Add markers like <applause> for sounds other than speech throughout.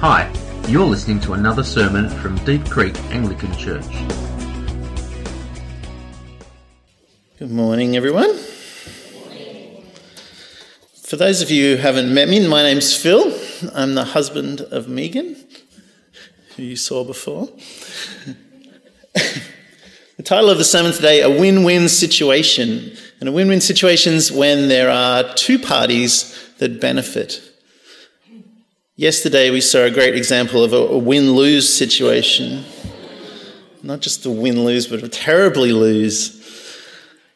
Hi, you're listening to another sermon from Deep Creek Anglican Church. Good morning, everyone. For those of you who haven't met me, my name's Phil. I'm the husband of Megan, who you saw before. the title of the sermon today, A Win Win Situation. And a win win situation is when there are two parties that benefit. Yesterday, we saw a great example of a win lose situation. Not just a win lose, but a terribly lose.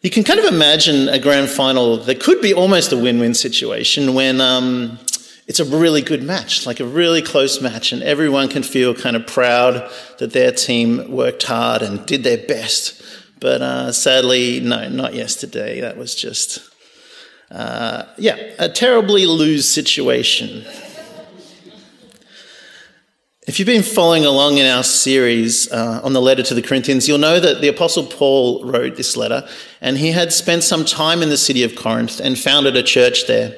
You can kind of imagine a grand final that could be almost a win win situation when um, it's a really good match, like a really close match, and everyone can feel kind of proud that their team worked hard and did their best. But uh, sadly, no, not yesterday. That was just, uh, yeah, a terribly lose situation. If you've been following along in our series uh, on the letter to the Corinthians, you'll know that the Apostle Paul wrote this letter, and he had spent some time in the city of Corinth and founded a church there.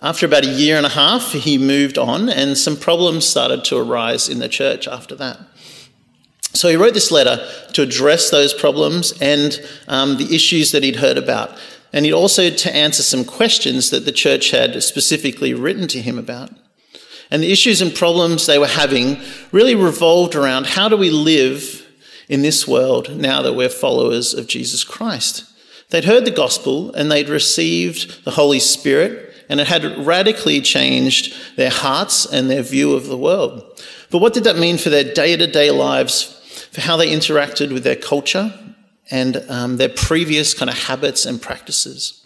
After about a year and a half, he moved on, and some problems started to arise in the church after that. So he wrote this letter to address those problems and um, the issues that he'd heard about, and he'd also to answer some questions that the church had specifically written to him about. And the issues and problems they were having really revolved around how do we live in this world now that we're followers of Jesus Christ? They'd heard the gospel and they'd received the Holy Spirit, and it had radically changed their hearts and their view of the world. But what did that mean for their day to day lives, for how they interacted with their culture and um, their previous kind of habits and practices?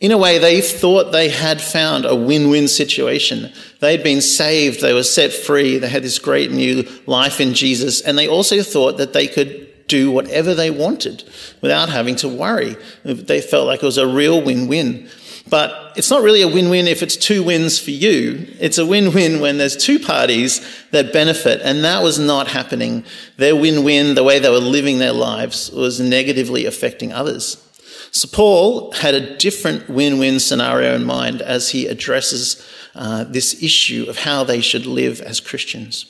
In a way, they thought they had found a win win situation. They'd been saved, they were set free, they had this great new life in Jesus, and they also thought that they could do whatever they wanted without having to worry. They felt like it was a real win win. But it's not really a win win if it's two wins for you. It's a win win when there's two parties that benefit, and that was not happening. Their win win, the way they were living their lives, was negatively affecting others. So Paul had a different win-win scenario in mind as he addresses uh, this issue of how they should live as Christians.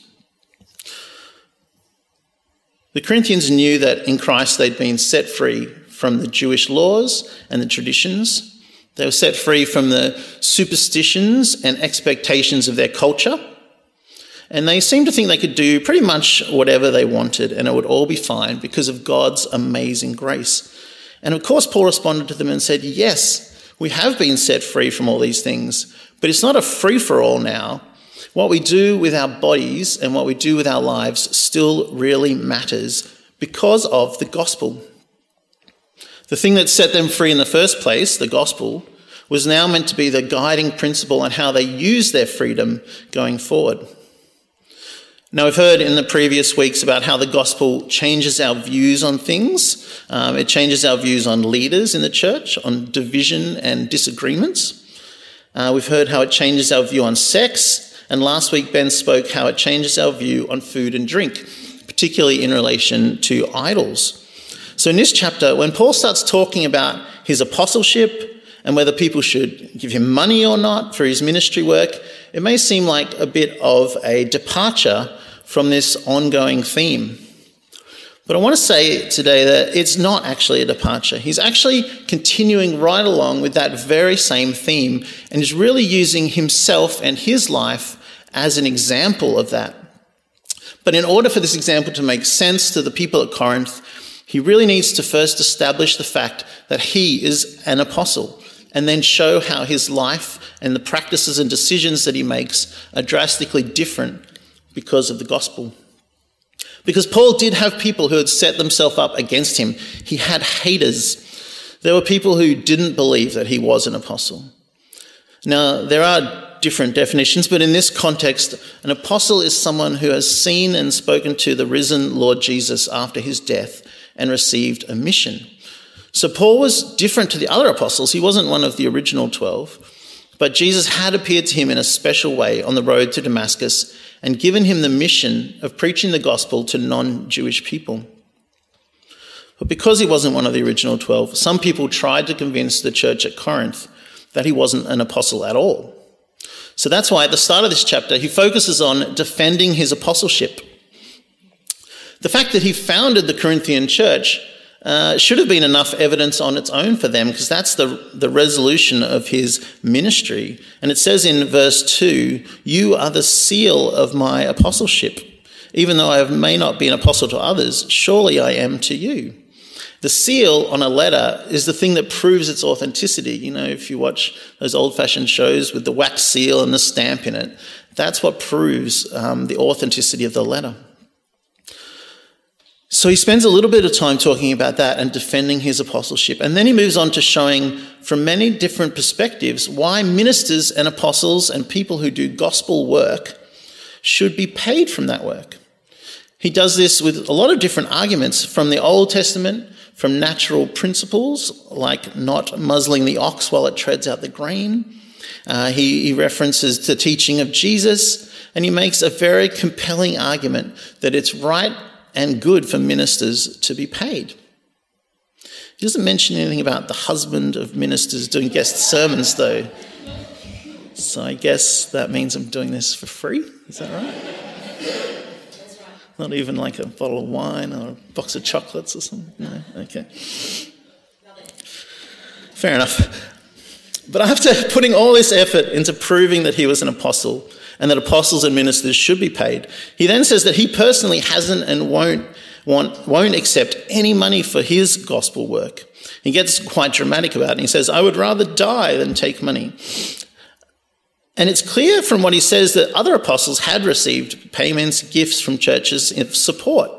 The Corinthians knew that in Christ they'd been set free from the Jewish laws and the traditions. They were set free from the superstitions and expectations of their culture. And they seemed to think they could do pretty much whatever they wanted and it would all be fine because of God's amazing grace. And of course, Paul responded to them and said, Yes, we have been set free from all these things, but it's not a free for all now. What we do with our bodies and what we do with our lives still really matters because of the gospel. The thing that set them free in the first place, the gospel, was now meant to be the guiding principle on how they use their freedom going forward. Now, we've heard in the previous weeks about how the gospel changes our views on things. Um, it changes our views on leaders in the church, on division and disagreements. Uh, we've heard how it changes our view on sex. And last week, Ben spoke how it changes our view on food and drink, particularly in relation to idols. So, in this chapter, when Paul starts talking about his apostleship and whether people should give him money or not for his ministry work, it may seem like a bit of a departure from this ongoing theme. But I want to say today that it's not actually a departure. He's actually continuing right along with that very same theme and is really using himself and his life as an example of that. But in order for this example to make sense to the people at Corinth, he really needs to first establish the fact that he is an apostle and then show how his life and the practices and decisions that he makes are drastically different because of the gospel. Because Paul did have people who had set themselves up against him. He had haters. There were people who didn't believe that he was an apostle. Now, there are different definitions, but in this context, an apostle is someone who has seen and spoken to the risen Lord Jesus after his death and received a mission. So Paul was different to the other apostles. He wasn't one of the original 12. But Jesus had appeared to him in a special way on the road to Damascus and given him the mission of preaching the gospel to non Jewish people. But because he wasn't one of the original 12, some people tried to convince the church at Corinth that he wasn't an apostle at all. So that's why at the start of this chapter, he focuses on defending his apostleship. The fact that he founded the Corinthian church uh, should have been enough evidence on its own for them because that's the, the resolution of his ministry. And it says in verse 2 You are the seal of my apostleship. Even though I may not be an apostle to others, surely I am to you. The seal on a letter is the thing that proves its authenticity. You know, if you watch those old fashioned shows with the wax seal and the stamp in it, that's what proves um, the authenticity of the letter. So he spends a little bit of time talking about that and defending his apostleship. And then he moves on to showing from many different perspectives why ministers and apostles and people who do gospel work should be paid from that work. He does this with a lot of different arguments from the Old Testament, from natural principles like not muzzling the ox while it treads out the grain. Uh, he, he references the teaching of Jesus, and he makes a very compelling argument that it's right and good for ministers to be paid. He doesn't mention anything about the husband of ministers doing guest sermons, though. So I guess that means I'm doing this for free. Is that right? Not even like a bottle of wine or a box of chocolates or something? No? Okay. Fair enough. But after putting all this effort into proving that he was an apostle, and that apostles and ministers should be paid. He then says that he personally hasn't and won't want, won't accept any money for his gospel work. He gets quite dramatic about it. He says, I would rather die than take money. And it's clear from what he says that other apostles had received payments, gifts from churches in support.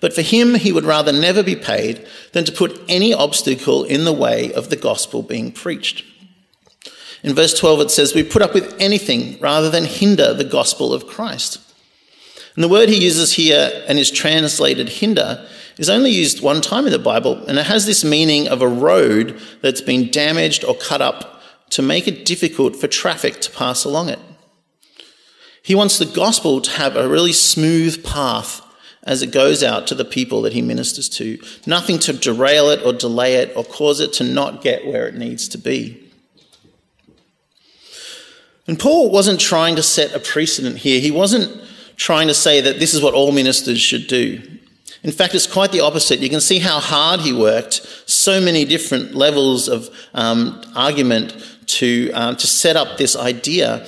But for him, he would rather never be paid than to put any obstacle in the way of the gospel being preached. In verse 12, it says, We put up with anything rather than hinder the gospel of Christ. And the word he uses here and is translated hinder is only used one time in the Bible, and it has this meaning of a road that's been damaged or cut up to make it difficult for traffic to pass along it. He wants the gospel to have a really smooth path as it goes out to the people that he ministers to. Nothing to derail it or delay it or cause it to not get where it needs to be. And Paul wasn't trying to set a precedent here. He wasn't trying to say that this is what all ministers should do. In fact, it's quite the opposite. You can see how hard he worked, so many different levels of um, argument to, um, to set up this idea.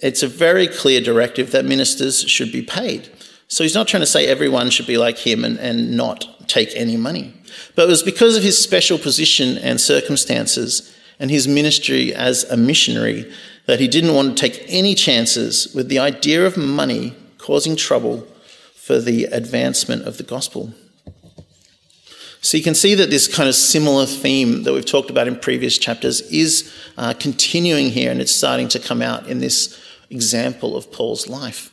It's a very clear directive that ministers should be paid. So he's not trying to say everyone should be like him and, and not take any money. But it was because of his special position and circumstances and his ministry as a missionary that he didn't want to take any chances with the idea of money causing trouble for the advancement of the gospel. So you can see that this kind of similar theme that we've talked about in previous chapters is uh, continuing here and it's starting to come out in this example of Paul's life.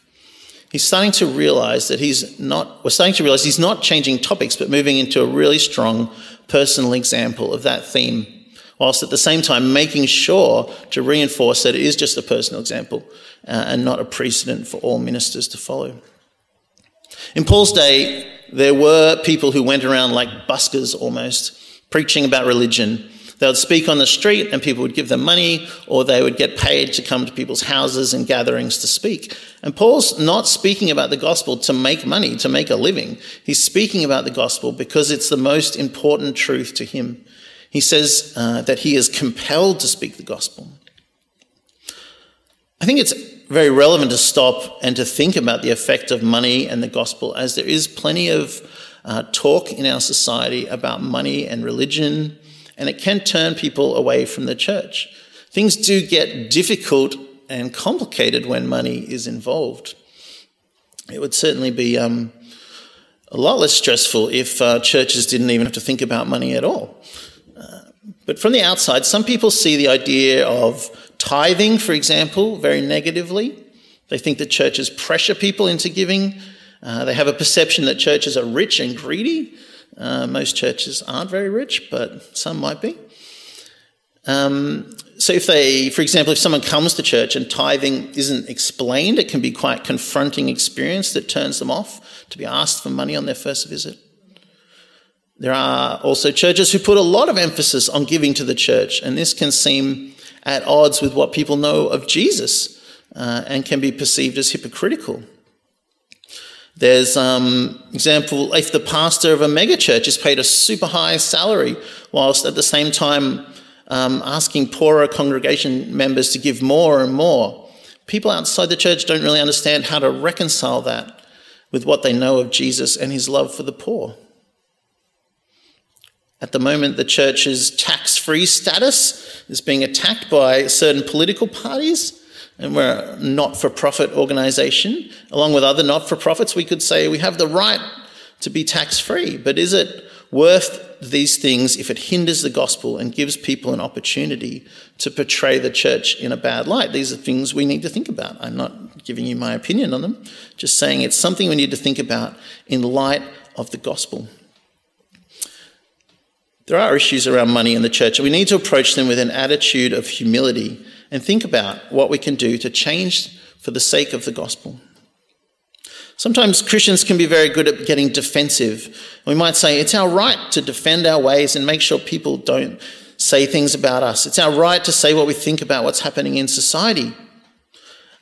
He's starting to realize that he's not, we're starting to realize he's not changing topics, but moving into a really strong personal example of that theme whilst at the same time making sure to reinforce that it is just a personal example uh, and not a precedent for all ministers to follow. In Paul's day, there were people who went around like buskers almost, preaching about religion. They would speak on the street and people would give them money, or they would get paid to come to people's houses and gatherings to speak. And Paul's not speaking about the gospel to make money, to make a living. He's speaking about the gospel because it's the most important truth to him. He says uh, that he is compelled to speak the gospel. I think it's very relevant to stop and to think about the effect of money and the gospel, as there is plenty of uh, talk in our society about money and religion, and it can turn people away from the church. Things do get difficult and complicated when money is involved. It would certainly be um, a lot less stressful if uh, churches didn't even have to think about money at all. But from the outside, some people see the idea of tithing, for example, very negatively. They think that churches pressure people into giving. Uh, they have a perception that churches are rich and greedy. Uh, most churches aren't very rich, but some might be. Um, so, if they, for example, if someone comes to church and tithing isn't explained, it can be quite confronting experience that turns them off to be asked for money on their first visit. There are also churches who put a lot of emphasis on giving to the church, and this can seem at odds with what people know of Jesus uh, and can be perceived as hypocritical. There's um, example if the pastor of a megachurch is paid a super high salary, whilst at the same time um, asking poorer congregation members to give more and more. People outside the church don't really understand how to reconcile that with what they know of Jesus and his love for the poor. At the moment, the church's tax free status is being attacked by certain political parties, and we're a not for profit organisation. Along with other not for profits, we could say we have the right to be tax free, but is it worth these things if it hinders the gospel and gives people an opportunity to portray the church in a bad light? These are things we need to think about. I'm not giving you my opinion on them, just saying it's something we need to think about in light of the gospel. There are issues around money in the church, and we need to approach them with an attitude of humility and think about what we can do to change for the sake of the gospel. Sometimes Christians can be very good at getting defensive. We might say it's our right to defend our ways and make sure people don't say things about us. It's our right to say what we think about what's happening in society.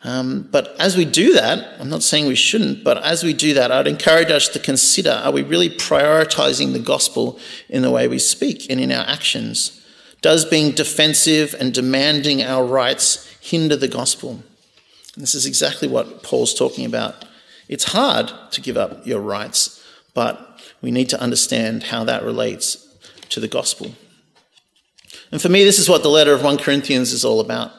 Um, but as we do that, I'm not saying we shouldn't, but as we do that, I'd encourage us to consider are we really prioritizing the gospel in the way we speak and in our actions? Does being defensive and demanding our rights hinder the gospel? And this is exactly what Paul's talking about. It's hard to give up your rights, but we need to understand how that relates to the gospel. And for me, this is what the letter of 1 Corinthians is all about.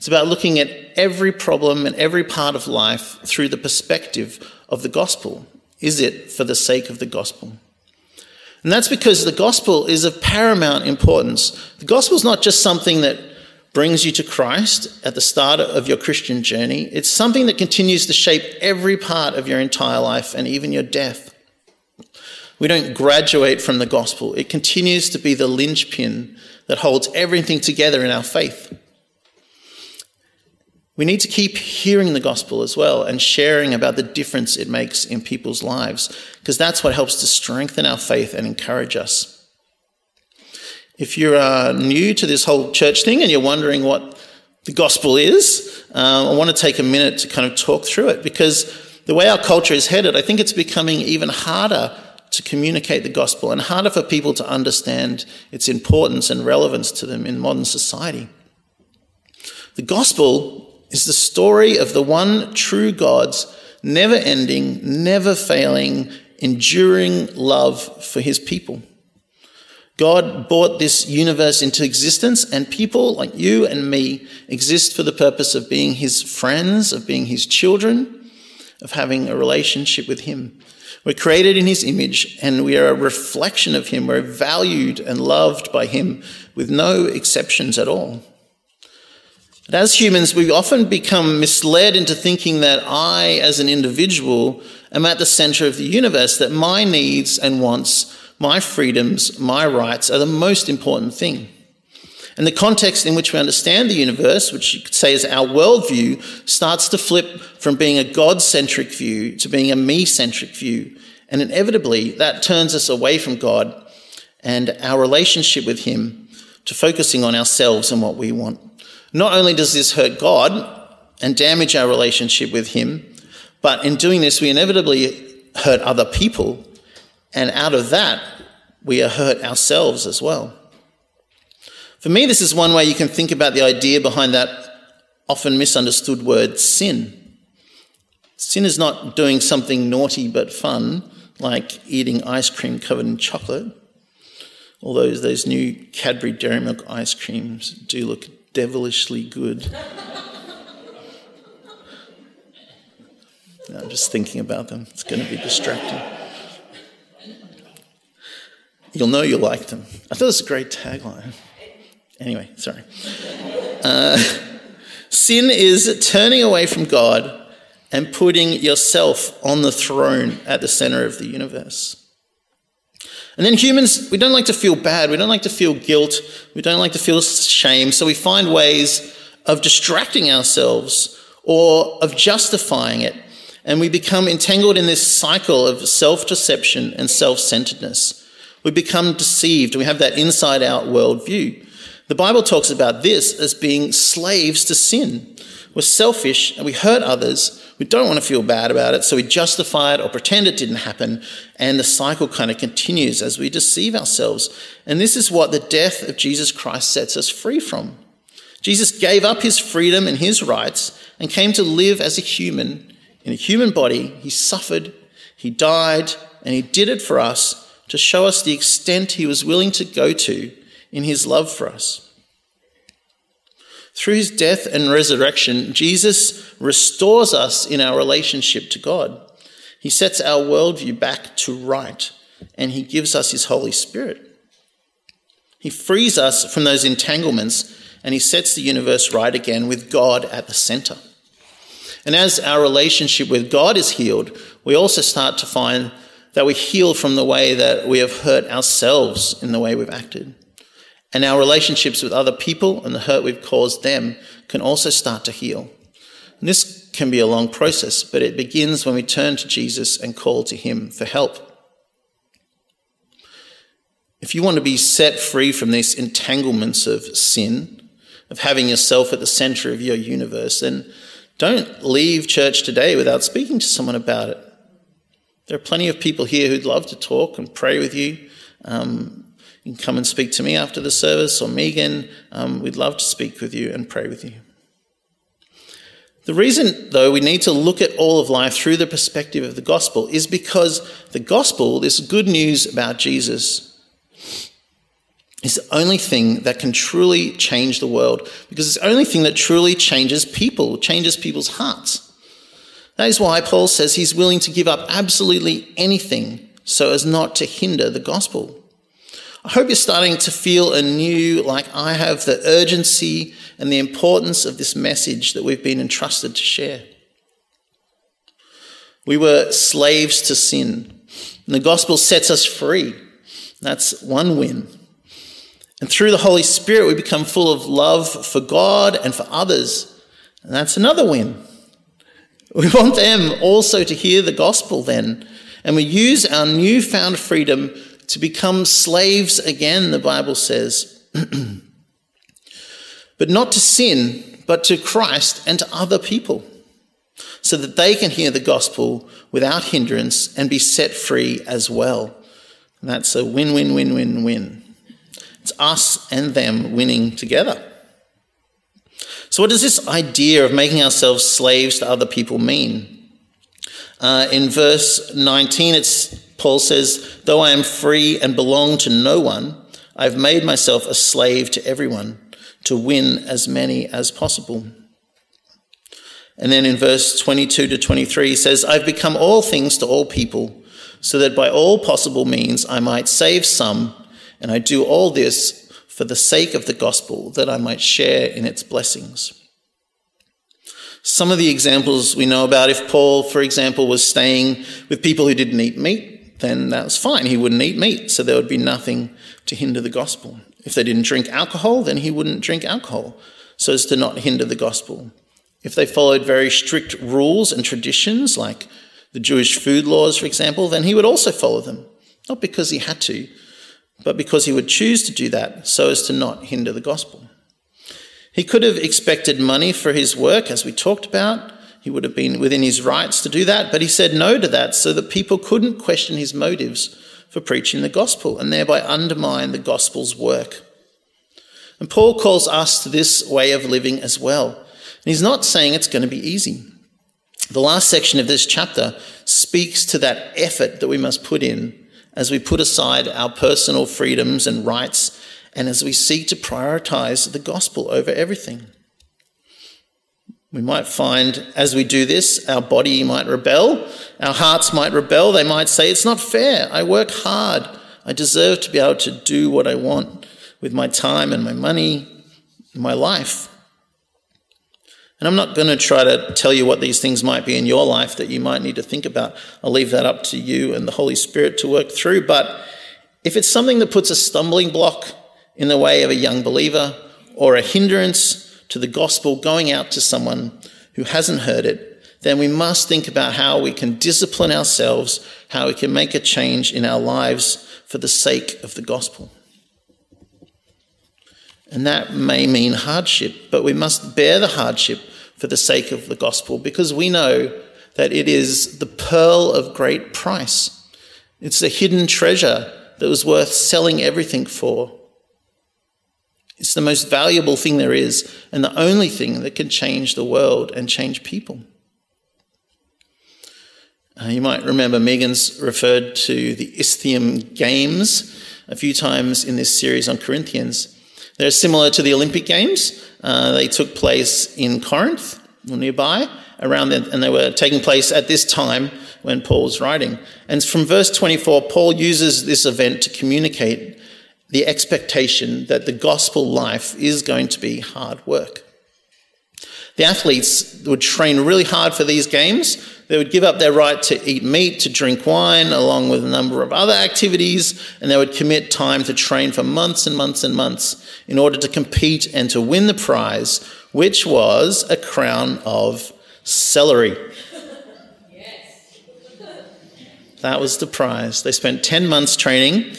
It's about looking at every problem and every part of life through the perspective of the gospel. Is it for the sake of the gospel? And that's because the gospel is of paramount importance. The gospel is not just something that brings you to Christ at the start of your Christian journey, it's something that continues to shape every part of your entire life and even your death. We don't graduate from the gospel, it continues to be the linchpin that holds everything together in our faith. We need to keep hearing the gospel as well and sharing about the difference it makes in people's lives, because that's what helps to strengthen our faith and encourage us. If you're uh, new to this whole church thing and you're wondering what the gospel is, uh, I want to take a minute to kind of talk through it because the way our culture is headed, I think it's becoming even harder to communicate the gospel and harder for people to understand its importance and relevance to them in modern society. The gospel is the story of the one true God's never ending, never failing, enduring love for his people. God brought this universe into existence, and people like you and me exist for the purpose of being his friends, of being his children, of having a relationship with him. We're created in his image, and we are a reflection of him. We're valued and loved by him with no exceptions at all. But as humans, we often become misled into thinking that I, as an individual, am at the center of the universe, that my needs and wants, my freedoms, my rights are the most important thing. And the context in which we understand the universe, which you could say is our worldview, starts to flip from being a God centric view to being a me centric view. And inevitably, that turns us away from God and our relationship with Him to focusing on ourselves and what we want. Not only does this hurt God and damage our relationship with Him, but in doing this, we inevitably hurt other people. And out of that, we are hurt ourselves as well. For me, this is one way you can think about the idea behind that often misunderstood word sin. Sin is not doing something naughty but fun, like eating ice cream covered in chocolate. Although those new Cadbury Dairy Milk ice creams do look devilishly good. I'm just thinking about them. It's going to be distracting. You'll know you like them. I thought it was a great tagline. Anyway, sorry. Uh, sin is turning away from God and putting yourself on the throne at the center of the universe. And then humans, we don't like to feel bad. We don't like to feel guilt. We don't like to feel shame. So we find ways of distracting ourselves or of justifying it. And we become entangled in this cycle of self deception and self centeredness. We become deceived. We have that inside out worldview. The Bible talks about this as being slaves to sin. We're selfish and we hurt others. We don't want to feel bad about it, so we justify it or pretend it didn't happen, and the cycle kind of continues as we deceive ourselves. And this is what the death of Jesus Christ sets us free from. Jesus gave up his freedom and his rights and came to live as a human in a human body. He suffered, he died, and he did it for us to show us the extent he was willing to go to in his love for us. Through his death and resurrection, Jesus restores us in our relationship to God. He sets our worldview back to right, and he gives us his Holy Spirit. He frees us from those entanglements, and he sets the universe right again with God at the center. And as our relationship with God is healed, we also start to find that we heal from the way that we have hurt ourselves in the way we've acted. And our relationships with other people and the hurt we've caused them can also start to heal. And this can be a long process, but it begins when we turn to Jesus and call to Him for help. If you want to be set free from these entanglements of sin, of having yourself at the center of your universe, then don't leave church today without speaking to someone about it. There are plenty of people here who'd love to talk and pray with you. Um, you can come and speak to me after the service or Megan. Um, we'd love to speak with you and pray with you. The reason, though, we need to look at all of life through the perspective of the gospel is because the gospel, this good news about Jesus, is the only thing that can truly change the world because it's the only thing that truly changes people, changes people's hearts. That is why Paul says he's willing to give up absolutely anything so as not to hinder the gospel. I hope you're starting to feel anew, like I have, the urgency and the importance of this message that we've been entrusted to share. We were slaves to sin, and the gospel sets us free. That's one win. And through the Holy Spirit, we become full of love for God and for others. And that's another win. We want them also to hear the gospel then. And we use our newfound freedom to become slaves again, the Bible says. <clears throat> but not to sin, but to Christ and to other people, so that they can hear the gospel without hindrance and be set free as well. And that's a win, win, win, win, win. It's us and them winning together. So, what does this idea of making ourselves slaves to other people mean? Uh, in verse 19, it's Paul says, Though I am free and belong to no one, I've made myself a slave to everyone to win as many as possible. And then in verse 22 to 23, he says, I've become all things to all people, so that by all possible means I might save some, and I do all this for the sake of the gospel, that I might share in its blessings. Some of the examples we know about, if Paul, for example, was staying with people who didn't eat meat, then that was fine. He wouldn't eat meat, so there would be nothing to hinder the gospel. If they didn't drink alcohol, then he wouldn't drink alcohol, so as to not hinder the gospel. If they followed very strict rules and traditions, like the Jewish food laws, for example, then he would also follow them. Not because he had to, but because he would choose to do that so as to not hinder the gospel. He could have expected money for his work, as we talked about, he would have been within his rights to do that, but he said no to that so that people couldn't question his motives for preaching the gospel and thereby undermine the gospel's work. And Paul calls us to this way of living as well. And he's not saying it's going to be easy. The last section of this chapter speaks to that effort that we must put in as we put aside our personal freedoms and rights and as we seek to prioritize the gospel over everything. We might find as we do this, our body might rebel, our hearts might rebel. They might say, It's not fair. I work hard. I deserve to be able to do what I want with my time and my money, and my life. And I'm not going to try to tell you what these things might be in your life that you might need to think about. I'll leave that up to you and the Holy Spirit to work through. But if it's something that puts a stumbling block in the way of a young believer or a hindrance to the gospel going out to someone who hasn't heard it, then we must think about how we can discipline ourselves, how we can make a change in our lives for the sake of the gospel. And that may mean hardship, but we must bear the hardship for the sake of the gospel because we know that it is the pearl of great price. It's a hidden treasure that was worth selling everything for. It's the most valuable thing there is, and the only thing that can change the world and change people. Uh, you might remember Megan's referred to the Isthmian Games a few times in this series on Corinthians. They're similar to the Olympic Games. Uh, they took place in Corinth or nearby, around them, and they were taking place at this time when Paul was writing. And from verse 24, Paul uses this event to communicate the expectation that the gospel life is going to be hard work. The athletes would train really hard for these games. They would give up their right to eat meat, to drink wine, along with a number of other activities, and they would commit time to train for months and months and months in order to compete and to win the prize, which was a crown of celery. Yes. <laughs> That was the prize. They spent 10 months training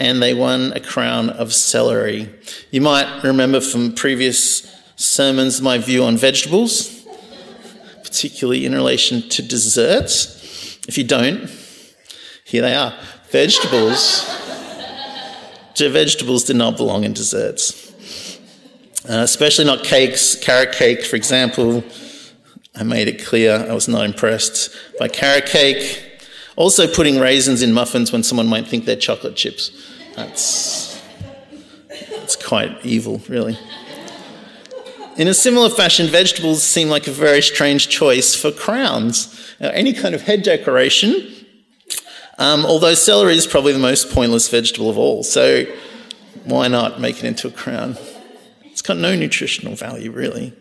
and they won a crown of celery. You might remember from previous sermons my view on vegetables, particularly in relation to desserts. If you don't, here they are. Vegetables. vegetables do not belong in desserts. Uh, especially not cakes. Carrot cake, for example, I made it clear I was not impressed by carrot cake. Also, putting raisins in muffins when someone might think they're chocolate chips. That's, that's quite evil, really. In a similar fashion, vegetables seem like a very strange choice for crowns. Now, any kind of head decoration, um, although celery is probably the most pointless vegetable of all, so why not make it into a crown? It's got no nutritional value, really.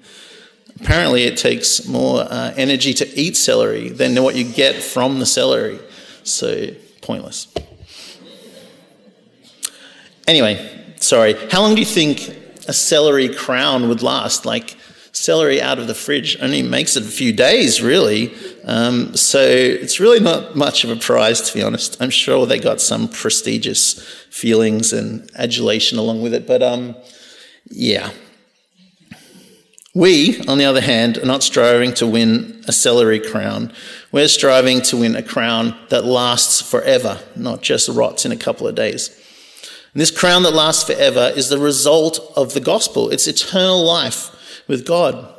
Apparently, it takes more uh, energy to eat celery than what you get from the celery. So, pointless. Anyway, sorry. How long do you think a celery crown would last? Like, celery out of the fridge only makes it a few days, really. Um, so, it's really not much of a prize, to be honest. I'm sure they got some prestigious feelings and adulation along with it. But um, yeah, we, on the other hand, are not striving to win a celery crown. We're striving to win a crown that lasts forever, not just rots in a couple of days. And this crown that lasts forever is the result of the gospel. It's eternal life with God.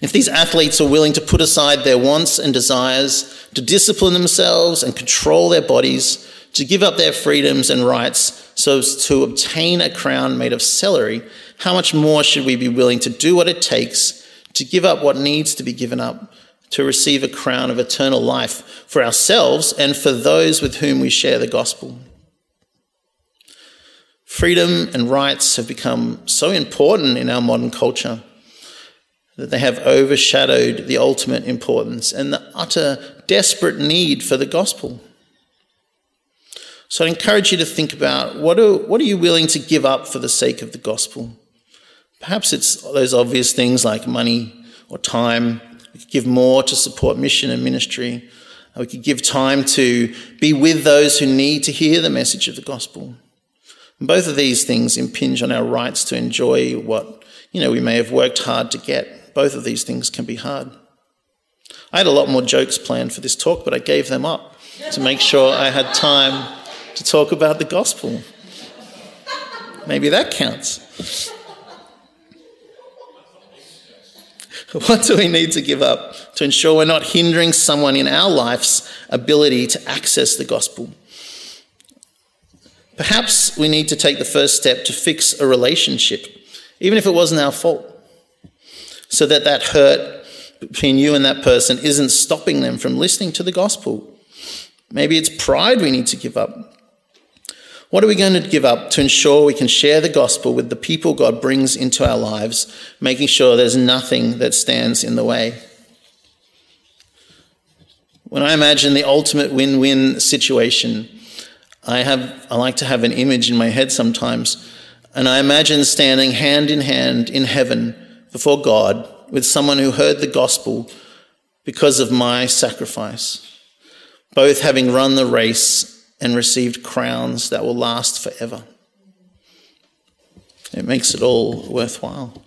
If these athletes are willing to put aside their wants and desires, to discipline themselves and control their bodies, to give up their freedoms and rights so as to obtain a crown made of celery, how much more should we be willing to do what it takes to give up what needs to be given up to receive a crown of eternal life for ourselves and for those with whom we share the gospel? Freedom and rights have become so important in our modern culture that they have overshadowed the ultimate importance and the utter desperate need for the gospel. So I encourage you to think about what are, what are you willing to give up for the sake of the gospel? Perhaps it's those obvious things like money or time. We could give more to support mission and ministry. We could give time to be with those who need to hear the message of the gospel. Both of these things impinge on our rights to enjoy what, you know, we may have worked hard to get. Both of these things can be hard. I had a lot more jokes planned for this talk, but I gave them up to make sure I had time to talk about the gospel. Maybe that counts. <laughs> What do we need to give up to ensure we're not hindering someone in our life's ability to access the gospel? Perhaps we need to take the first step to fix a relationship, even if it wasn't our fault, so that that hurt between you and that person isn't stopping them from listening to the gospel. Maybe it's pride we need to give up. What are we going to give up to ensure we can share the gospel with the people God brings into our lives, making sure there's nothing that stands in the way? When I imagine the ultimate win win situation, I, have, I like to have an image in my head sometimes, and I imagine standing hand in hand in heaven before God with someone who heard the gospel because of my sacrifice, both having run the race and received crowns that will last forever. It makes it all worthwhile.